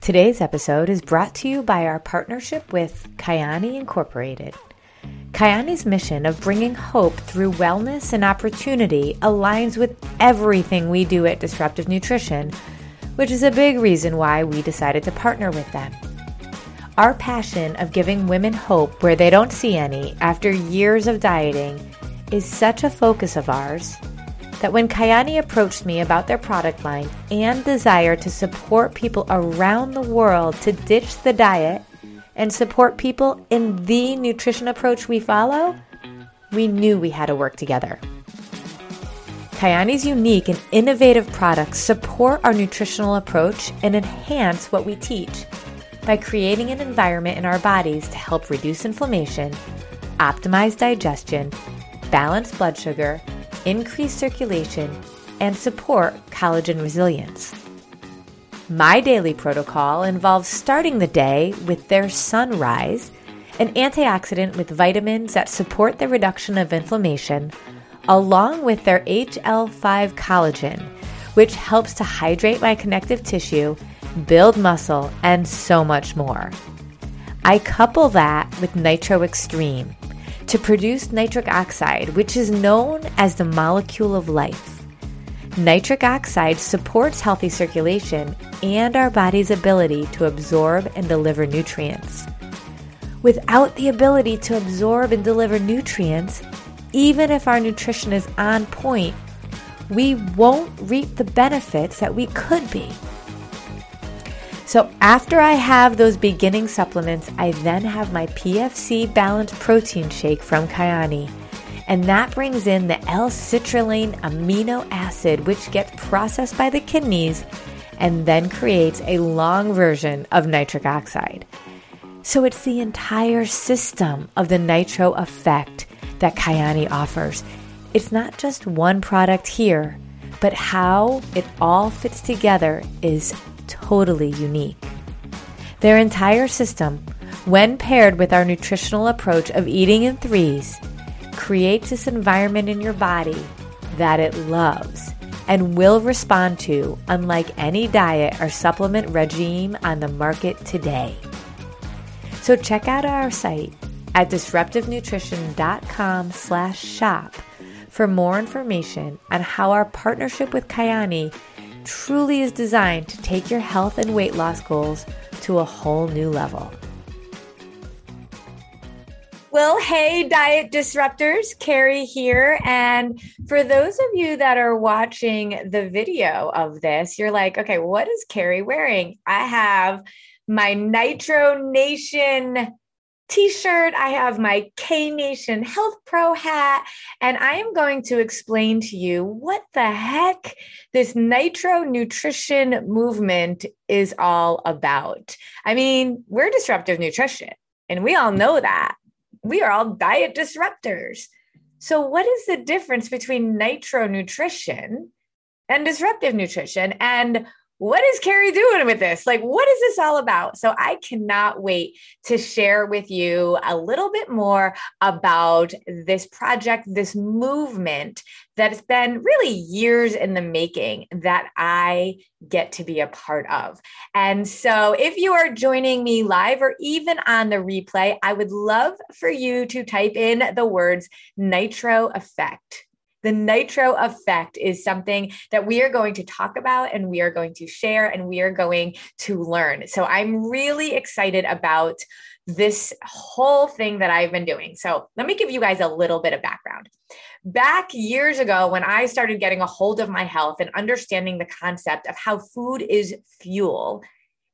Today's episode is brought to you by our partnership with Kyani Incorporated. Kyani's mission of bringing hope through wellness and opportunity aligns with everything we do at Disruptive Nutrition, which is a big reason why we decided to partner with them. Our passion of giving women hope where they don't see any after years of dieting is such a focus of ours that when Kyani approached me about their product line and desire to support people around the world to ditch the diet and support people in the nutrition approach we follow, we knew we had to work together. Kyani's unique and innovative products support our nutritional approach and enhance what we teach by creating an environment in our bodies to help reduce inflammation, optimize digestion, balance blood sugar, increase circulation, and support collagen resilience. My daily protocol involves starting the day with their sunrise, an antioxidant with vitamins that support the reduction of inflammation, along with their HL5 collagen, which helps to hydrate my connective tissue, build muscle, and so much more. I couple that with Nitro Xtreme to produce nitric oxide, which is known as the molecule of life. Nitric oxide supports healthy circulation and our body's ability to absorb and deliver nutrients. Without the ability to absorb and deliver nutrients, even if our nutrition is on point, we won't reap the benefits that we could be. So after I have those beginning supplements, I then have my PFC balanced protein shake from Kyani. And that brings in the L-citrulline amino acid, which gets processed by the kidneys and then creates a long version of nitric oxide. So it's the entire system of the nitro effect that Kyani offers. It's not just one product here, but how it all fits together is totally unique. Their entire system, when paired with our nutritional approach of eating in threes, creates this environment in your body that it loves and will respond to unlike any diet or supplement regime on the market today. So check out our site at disruptivenutrition.com slash shop for more information on how our partnership with Kyani truly is designed to take your health and weight loss goals to a whole new level. Well, hey, diet disruptors, Carrie here. And for those of you that are watching the video of this, you're like, okay, what is Carrie wearing? I have my Nitro Nation t-shirt. I have my K Nation Health Pro hat, and I am going to explain to you what the heck this nitro nutrition movement is all about. I mean, we're disruptive nutrition, and we all know that. We are all diet disruptors. So, what is the difference between nitro nutrition and disruptive nutrition? And what is Carrie doing with this? Like, what is this all about? So, I cannot wait to share with you a little bit more about this project, this movement that's been really years in the making that I get to be a part of. And so, if you are joining me live or even on the replay, I would love for you to type in the words nitro effect the nitro effect is something that we are going to talk about and we are going to share and we are going to learn. So I'm really excited about this whole thing that I've been doing. So let me give you guys a little bit of background. Back years ago, when I started getting a hold of my health and understanding the concept of how food is fuel,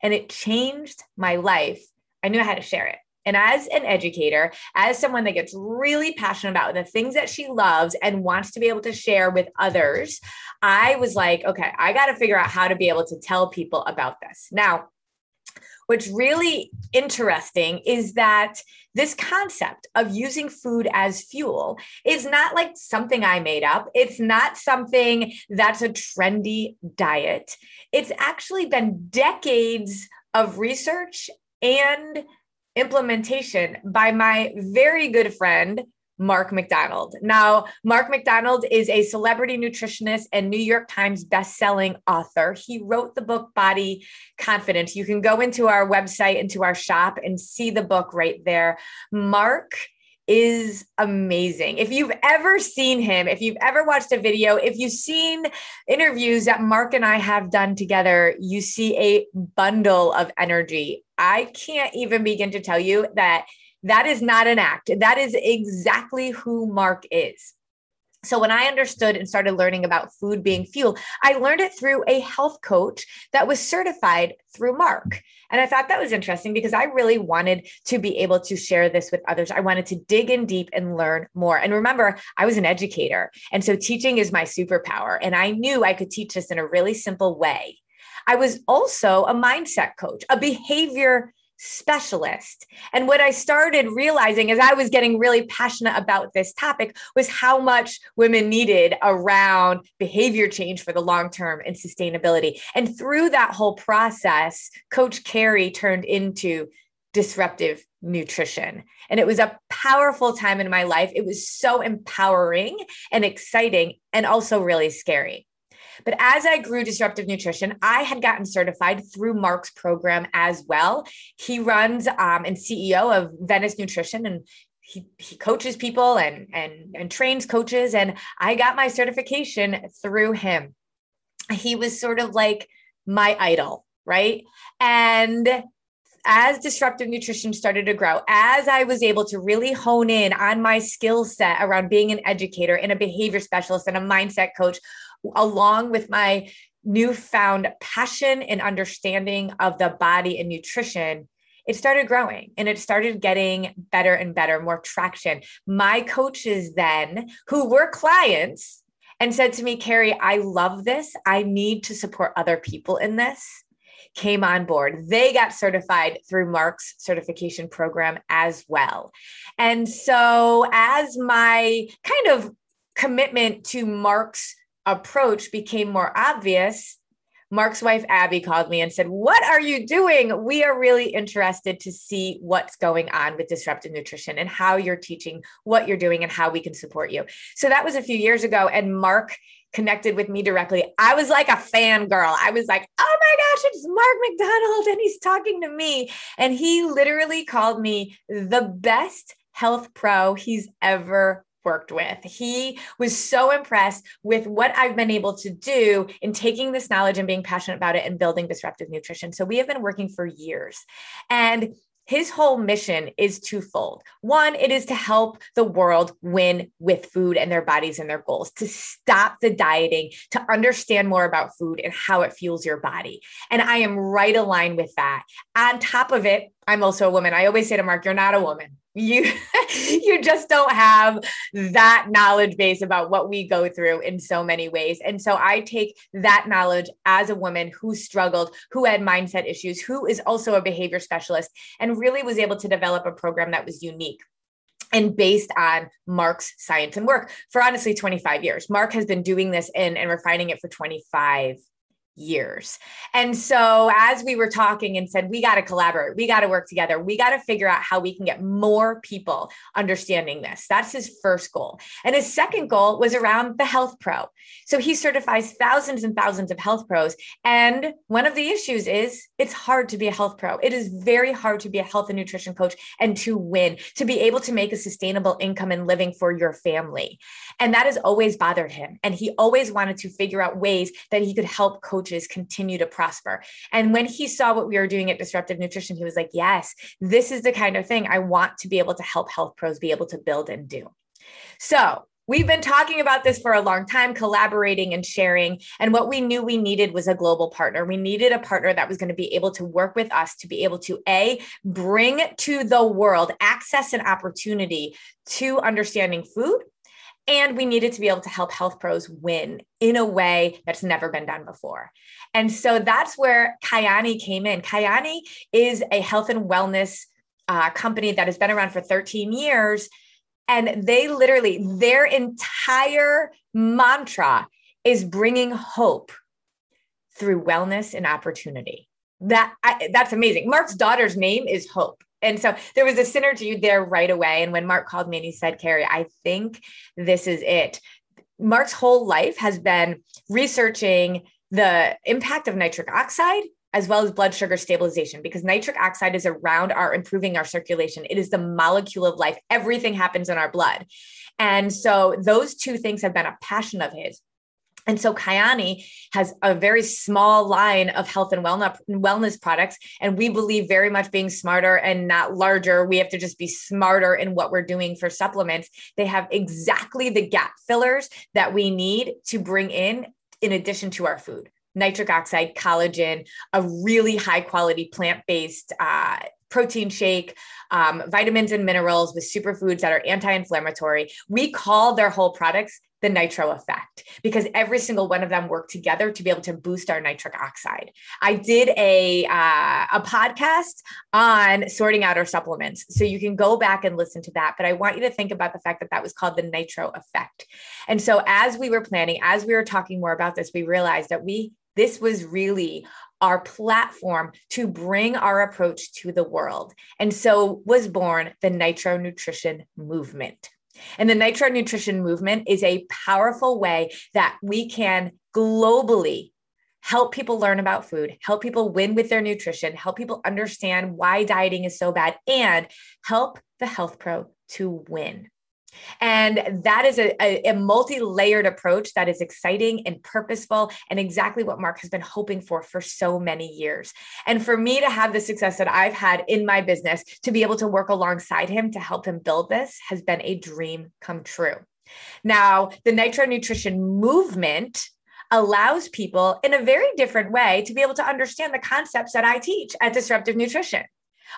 and it changed my life, I knew I had to share it. And as an educator, as someone that gets really passionate about the things that she loves and wants to be able to share with others, I was like, okay, I got to figure out how to be able to tell people about this. Now, what's really interesting is that this concept of using food as fuel is not like something I made up. It's not something that's a trendy diet. It's actually been decades of research and implementation by my very good friend, Mark McDonald. Now, Mark McDonald is a celebrity nutritionist and New York Times best-selling author. He wrote the book Body Confidence. You can go into our website, into our shop and see the book right there. Mark is amazing. If you've ever seen him, if you've ever watched a video, if you've seen interviews that Mark and I have done together, you see a bundle of energy. I can't even begin to tell you that that is not an act. That is exactly who Mark is. So when I understood and started learning about food being fuel, I learned it through a health coach that was certified through Mark. And I thought that was interesting because I really wanted to be able to share this with others. I wanted to dig in deep and learn more. And remember, I was an educator. And so teaching is my superpower. And I knew I could teach this in a really simple way. I was also a mindset coach, a behavior specialist. And what I started realizing as I was getting really passionate about this topic was how much women needed around behavior change for the long term and sustainability. And through that whole process, Coach Carrie turned into disruptive nutrition. And it was a powerful time in my life. It was so empowering and exciting and also really scary. But as I grew disruptive nutrition, I had gotten certified through Mark's program as well. He runs um, and CEO of Venice Nutrition and he, he coaches people and, and, and trains coaches. And I got my certification through him. He was sort of like my idol, right? And as disruptive nutrition started to grow, as I was able to really hone in on my skill set around being an educator and a behavior specialist and a mindset coach, along with my newfound passion and understanding of the body and nutrition, it started growing and it started getting better and better, more traction. My coaches then, who were clients, and said to me, Carrie, I love this. I need to support other people in this. Came on board. They got certified through Mark's certification program as well. And so, as my kind of commitment to Mark's approach became more obvious, Mark's wife, Abby, called me and said, What are you doing? We are really interested to see what's going on with disruptive nutrition and how you're teaching, what you're doing, and how we can support you. So that was a few years ago. And Mark connected with me directly. I was like a fangirl. I was like, oh my gosh, it's Mark McDonald and he's talking to me. And he literally called me the best health pro he's ever worked with. He was so impressed with what I've been able to do in taking this knowledge and being passionate about it and building disruptive nutrition. So we have been working for years. And his whole mission is twofold. One, it is to help the world win with food and their bodies and their goals, to stop the dieting, to understand more about food and how it fuels your body. And I am right aligned with that. On top of it, I'm also a woman. I always say to Mark, you're not a woman you you just don't have that knowledge base about what we go through in so many ways and so i take that knowledge as a woman who struggled who had mindset issues who is also a behavior specialist and really was able to develop a program that was unique and based on Mark's science and work for honestly 25 years. Mark has been doing this in and refining it for 25 years. And so, as we were talking and said, we got to collaborate, we got to work together, we got to figure out how we can get more people understanding this. That's his first goal. And his second goal was around the health pro. So, he certifies thousands and thousands of health pros. And one of the issues is it's hard to be a health pro. It is very hard to be a health and nutrition coach and to win, to be able to make a sustainable income and living for your family. And that has always bothered him. And he always wanted to figure out ways that he could help coach coaches continue to prosper. And when he saw what we were doing at Disruptive Nutrition, he was like, yes, this is the kind of thing I want to be able to help health pros be able to build and do. So, We've been talking about this for a long time, collaborating and sharing. And what we knew we needed was a global partner. We needed a partner that was going to be able to work with us to be able to A, bring to the world access and opportunity to understanding food. And we needed to be able to help health pros win in a way that's never been done before. And so that's where Kyani came in. Kyani is a health and wellness uh, company that has been around for 13 years and they literally, their entire mantra is bringing hope through wellness and opportunity. That I, that's amazing. Mark's daughter's name is Hope. And so there was a synergy there right away. And when Mark called me and he said, Carrie, I think this is it. Mark's whole life has been researching the impact of nitric oxide as well as blood sugar stabilization because nitric oxide is around our improving our circulation. It is the molecule of life. Everything happens in our blood. And so those two things have been a passion of his. And so Kyani has a very small line of health and wellness products. And we believe very much being smarter and not larger. We have to just be smarter in what we're doing for supplements. They have exactly the gap fillers that we need to bring in in addition to our food nitric oxide, collagen, a really high quality plant based uh, protein shake, um, vitamins and minerals with superfoods that are anti inflammatory. We call their whole products the nitro effect because every single one of them work together to be able to boost our nitric oxide. I did a uh, a podcast on sorting out our supplements, so you can go back and listen to that. But I want you to think about the fact that that was called the nitro effect. And so as we were planning, as we were talking more about this, we realized that we this was really our platform to bring our approach to the world. And so was born the Nitro Nutrition Movement. And the Nitro Nutrition Movement is a powerful way that we can globally help people learn about food, help people win with their nutrition, help people understand why dieting is so bad, and help the health pro to win. And that is a, a, a multi layered approach that is exciting and purposeful and exactly what Mark has been hoping for for so many years. And for me to have the success that I've had in my business, to be able to work alongside him to help him build this has been a dream come true. Now, the Nitro Nutrition movement allows people in a very different way to be able to understand the concepts that I teach at Disruptive Nutrition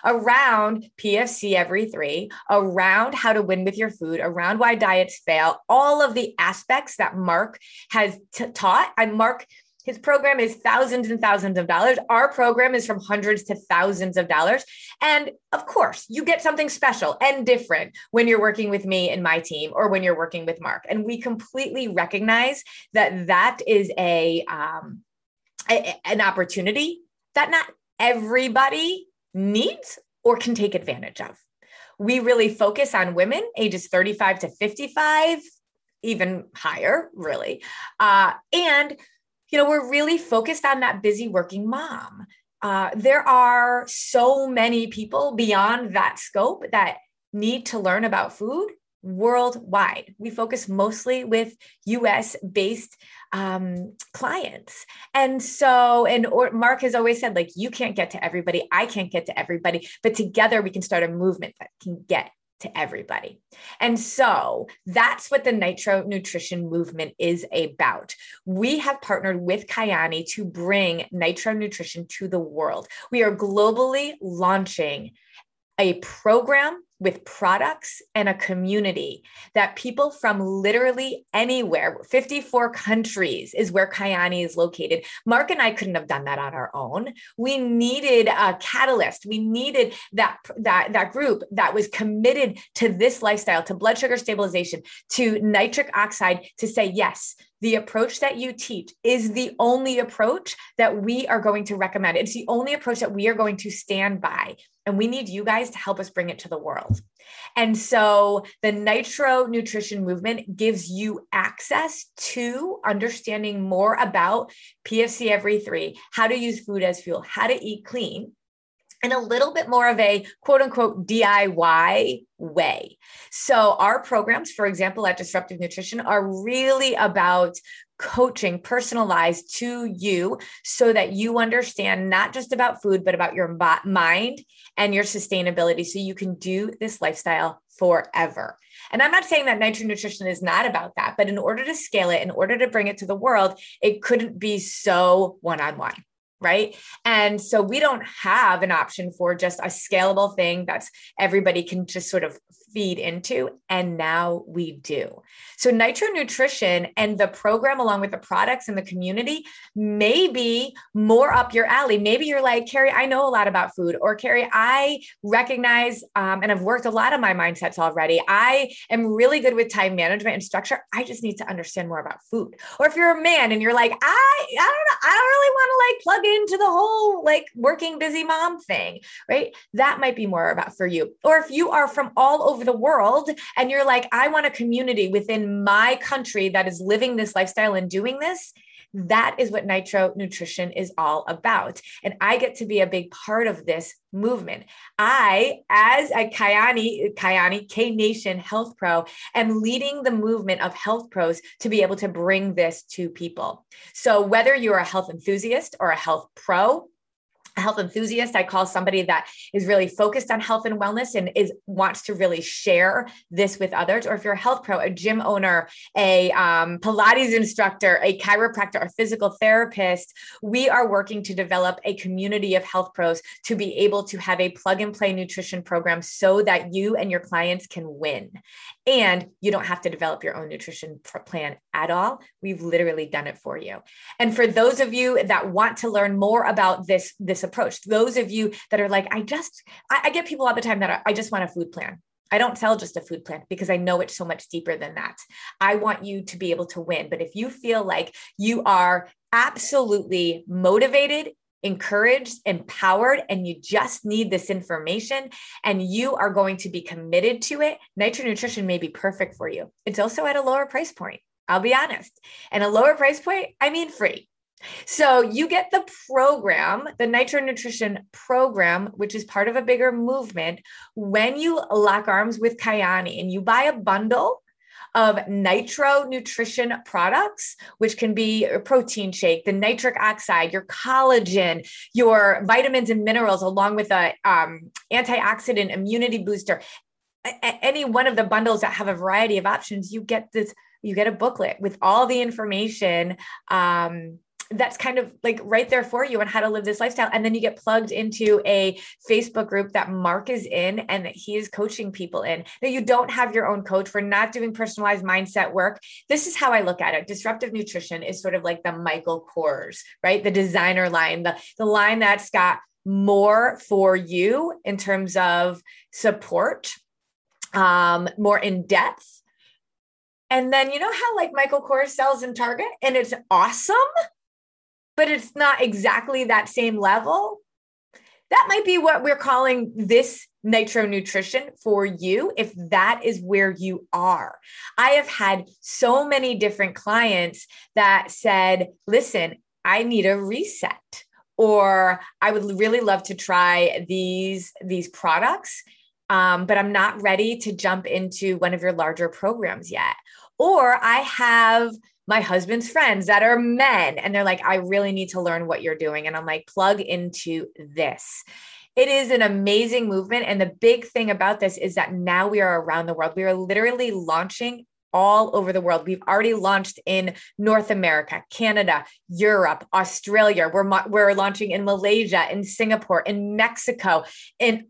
around PFC every three, around how to win with your food, around why diets fail, all of the aspects that Mark has t- taught. And Mark, his program is thousands and thousands of dollars. Our program is from hundreds to thousands of dollars. And of course, you get something special and different when you're working with me and my team or when you're working with Mark. And we completely recognize that that is a, um, a an opportunity that not everybody needs or can take advantage of. We really focus on women ages 35 to 55, even higher, really. Uh, and, you know, we're really focused on that busy working mom. Uh, there are so many people beyond that scope that need to learn about food worldwide. We focus mostly with US based um, clients. And so, and or Mark has always said, like, you can't get to everybody, I can't get to everybody, but together we can start a movement that can get to everybody. And so that's what the Nitro Nutrition movement is about. We have partnered with Kyani to bring Nitro Nutrition to the world. We are globally launching a program with products and a community that people from literally anywhere, 54 countries is where Kyani is located. Mark and I couldn't have done that on our own. We needed a catalyst. We needed that, that, that group that was committed to this lifestyle, to blood sugar stabilization, to nitric oxide to say, yes, the approach that you teach is the only approach that we are going to recommend. It's the only approach that we are going to stand by. And we need you guys to help us bring it to the world. And so the Nitro Nutrition Movement gives you access to understanding more about PFC every three, how to use food as fuel, how to eat clean, and a little bit more of a quote unquote DIY way. So, our programs, for example, at Disruptive Nutrition, are really about coaching personalized to you so that you understand not just about food, but about your mind and your sustainability so you can do this lifestyle forever. And I'm not saying that nitro nutrition is not about that, but in order to scale it, in order to bring it to the world, it couldn't be so one on one right? And so we don't have an option for just a scalable thing that's everybody can just sort of feed into. And now we do. So, Nitro Nutrition and the program, along with the products and the community, may be more up your alley. Maybe you're like, Carrie, I know a lot about food, or Carrie, I recognize um, and I've worked a lot of my mindsets already. I am really good with time management and structure. I just need to understand more about food. Or if you're a man and you're like, I, I don't know, I don't really want to like plug into the whole like working busy mom thing, right? That might be more about for you. Or if you are from all over the world and you're like, I want a community within my country that is living this lifestyle and doing this, that is what Nitro Nutrition is all about. And I get to be a big part of this movement. I, as a Kyani, Kyani, K Nation Health Pro, am leading the movement of health pros to be able to bring this to people. So whether you're a health enthusiast or a health pro, health enthusiast i call somebody that is really focused on health and wellness and is wants to really share this with others. Or if you're a health pro a gym owner a um, pilates instructor a chiropractor a physical therapist we are working to develop a community of health pros to be able to have a plug and play nutrition program so that you and your clients can win and you don't have to develop your own nutrition plan at all we've literally done it for you and for those of you that want to learn more about this this approach. Those of you that are like, I just, I, I get people all the time that are, I just want a food plan. I don't sell just a food plan because I know it's so much deeper than that. I want you to be able to win. But if you feel like you are absolutely motivated, encouraged, empowered, and you just need this information and you are going to be committed to it, Nitro Nutrition may be perfect for you. It's also at a lower price point. I'll be honest. And a lower price point, I mean free. So you get the program, the Nitro Nutrition program, which is part of a bigger movement. When you lock arms with Kyani and you buy a bundle of nitro nutrition products, which can be a protein shake, the nitric oxide, your collagen, your vitamins and minerals, along with a um, antioxidant immunity booster. A- any one of the bundles that have a variety of options, you get this. You get a booklet with all the information um, that's kind of like right there for you on how to live this lifestyle. And then you get plugged into a Facebook group that Mark is in and that he is coaching people in. Now, you don't have your own coach. We're not doing personalized mindset work. This is how I look at it. Disruptive nutrition is sort of like the Michael Kors, right? The designer line, the, the line that's got more for you in terms of support, um, more in depth. And then you know how like Michael Kors sells in Target and it's awesome? But it's not exactly that same level. That might be what we're calling this nitro nutrition for you if that is where you are. I have had so many different clients that said, listen, I need a reset or I would really love to try these these products um, but I'm not ready to jump into one of your larger programs yet. Or I have my husband's friends that are men and they're like i really need to learn what you're doing and i'm like plug into this it is an amazing movement and the big thing about this is that now we are around the world we are literally launching all over the world. We've already launched in North America, Canada, Europe, Australia. We're we're launching in Malaysia, in Singapore, in Mexico, in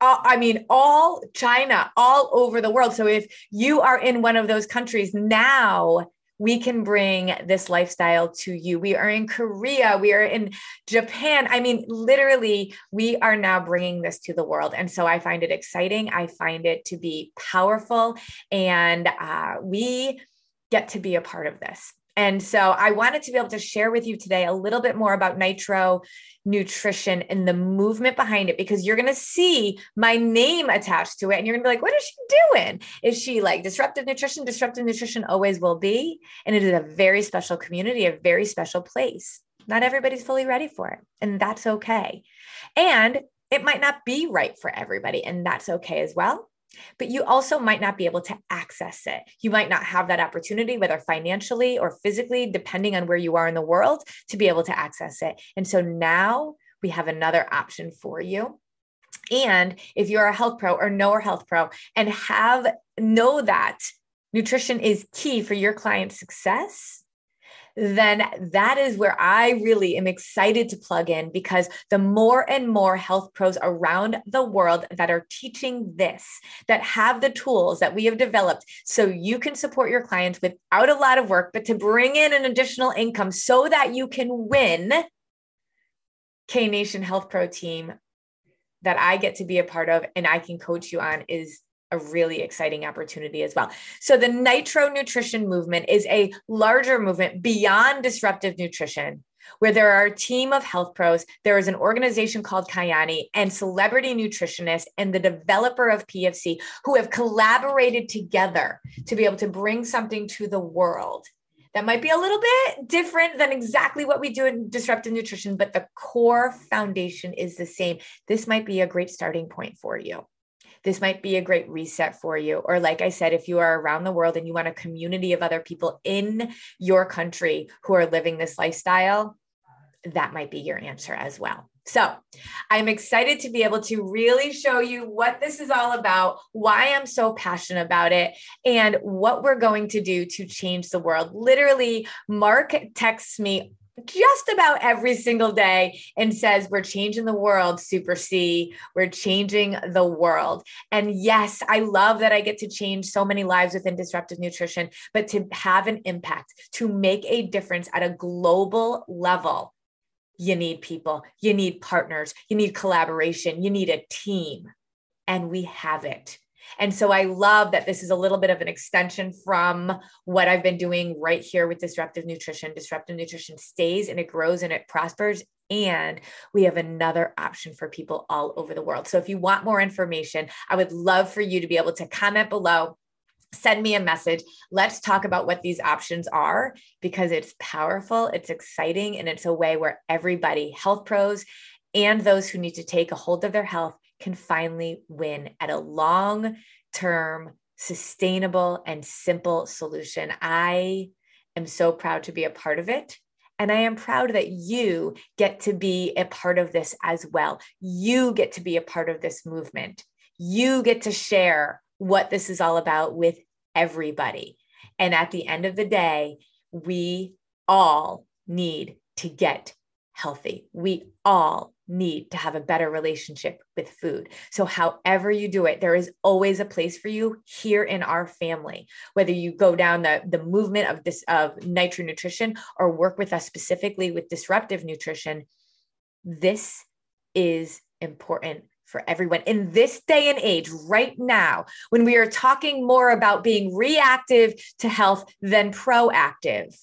I mean, all China, all over the world. So if you are in one of those countries now, we can bring this lifestyle to you. We are in Korea, we are in Japan. I mean, literally, we are now bringing this to the world. And so I find it exciting. I find it to be powerful. And uh, we get to be a part of this. And so I wanted to be able to share with you today a little bit more about Nitro nutrition and the movement behind it because you're going to see my name attached to it and you're going to be like, what is she doing? Is she like disruptive nutrition? Disruptive nutrition always will be. And it is a very special community, a very special place. Not everybody's fully ready for it, and that's okay. And it might not be right for everybody, and that's okay as well. But you also might not be able to access it. You might not have that opportunity, whether financially or physically, depending on where you are in the world, to be able to access it. And so now we have another option for you. And if you're a health pro or know a health pro and have know that nutrition is key for your client's success, then that is where I really am excited to plug in because the more and more health pros around the world that are teaching this, that have the tools that we have developed so you can support your clients without a lot of work, but to bring in an additional income so that you can win. K Nation Health Pro team that I get to be a part of and I can coach you on is a really exciting opportunity as well. So, the Nitro Nutrition movement is a larger movement beyond disruptive nutrition, where there are a team of health pros. There is an organization called Kyani and celebrity nutritionists and the developer of PFC who have collaborated together to be able to bring something to the world that might be a little bit different than exactly what we do in disruptive nutrition, but the core foundation is the same. This might be a great starting point for you this might be a great reset for you. Or, like I said, if you are around the world and you want a community of other people in your country who are living this lifestyle, that might be your answer as well. So, I'm excited to be able to really show you what this is all about, why I'm so passionate about it, and what we're going to do to change the world. Literally, Mark texts me just about every single day and says, We're changing the world, Super C. We're changing the world. And yes, I love that I get to change so many lives within disruptive nutrition, but to have an impact, to make a difference at a global level, you need people, you need partners, you need collaboration, you need a team. And we have it. And so I love that this is a little bit of an extension from what I've been doing right here with disruptive nutrition. Disruptive nutrition stays and it grows and it prospers. And we have another option for people all over the world. So if you want more information, I would love for you to be able to comment below send me a message. Let's talk about what these options are because it's powerful, it's exciting, and it's a way where everybody, health pros and those who need to take a hold of their health, can finally win at a long term, sustainable, and simple solution. I am so proud to be a part of it. And I am proud that you get to be a part of this as well. You get to be a part of this movement. You get to share what this is all about with everybody. And at the end of the day, we all need to get healthy. We all need to have a better relationship with food. So, however you do it, there is always a place for you here in our family. Whether you go down the, the movement of this of nitro nutrition or work with us specifically with disruptive nutrition, this is important for everyone in this day and age, right now, when we are talking more about being reactive to health than proactive.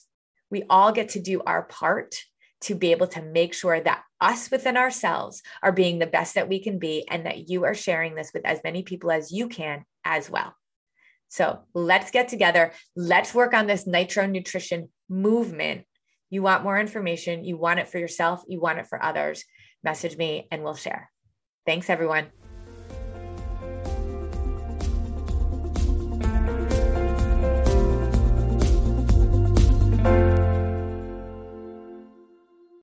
We all get to do our part to be able to make sure that us within ourselves are being the best that we can be and that you are sharing this with as many people as you can as well. So let's get together. Let's work on this nitro nutrition movement. You want more information, you want it for yourself, you want it for others. Message me and we'll share. Thanks, everyone.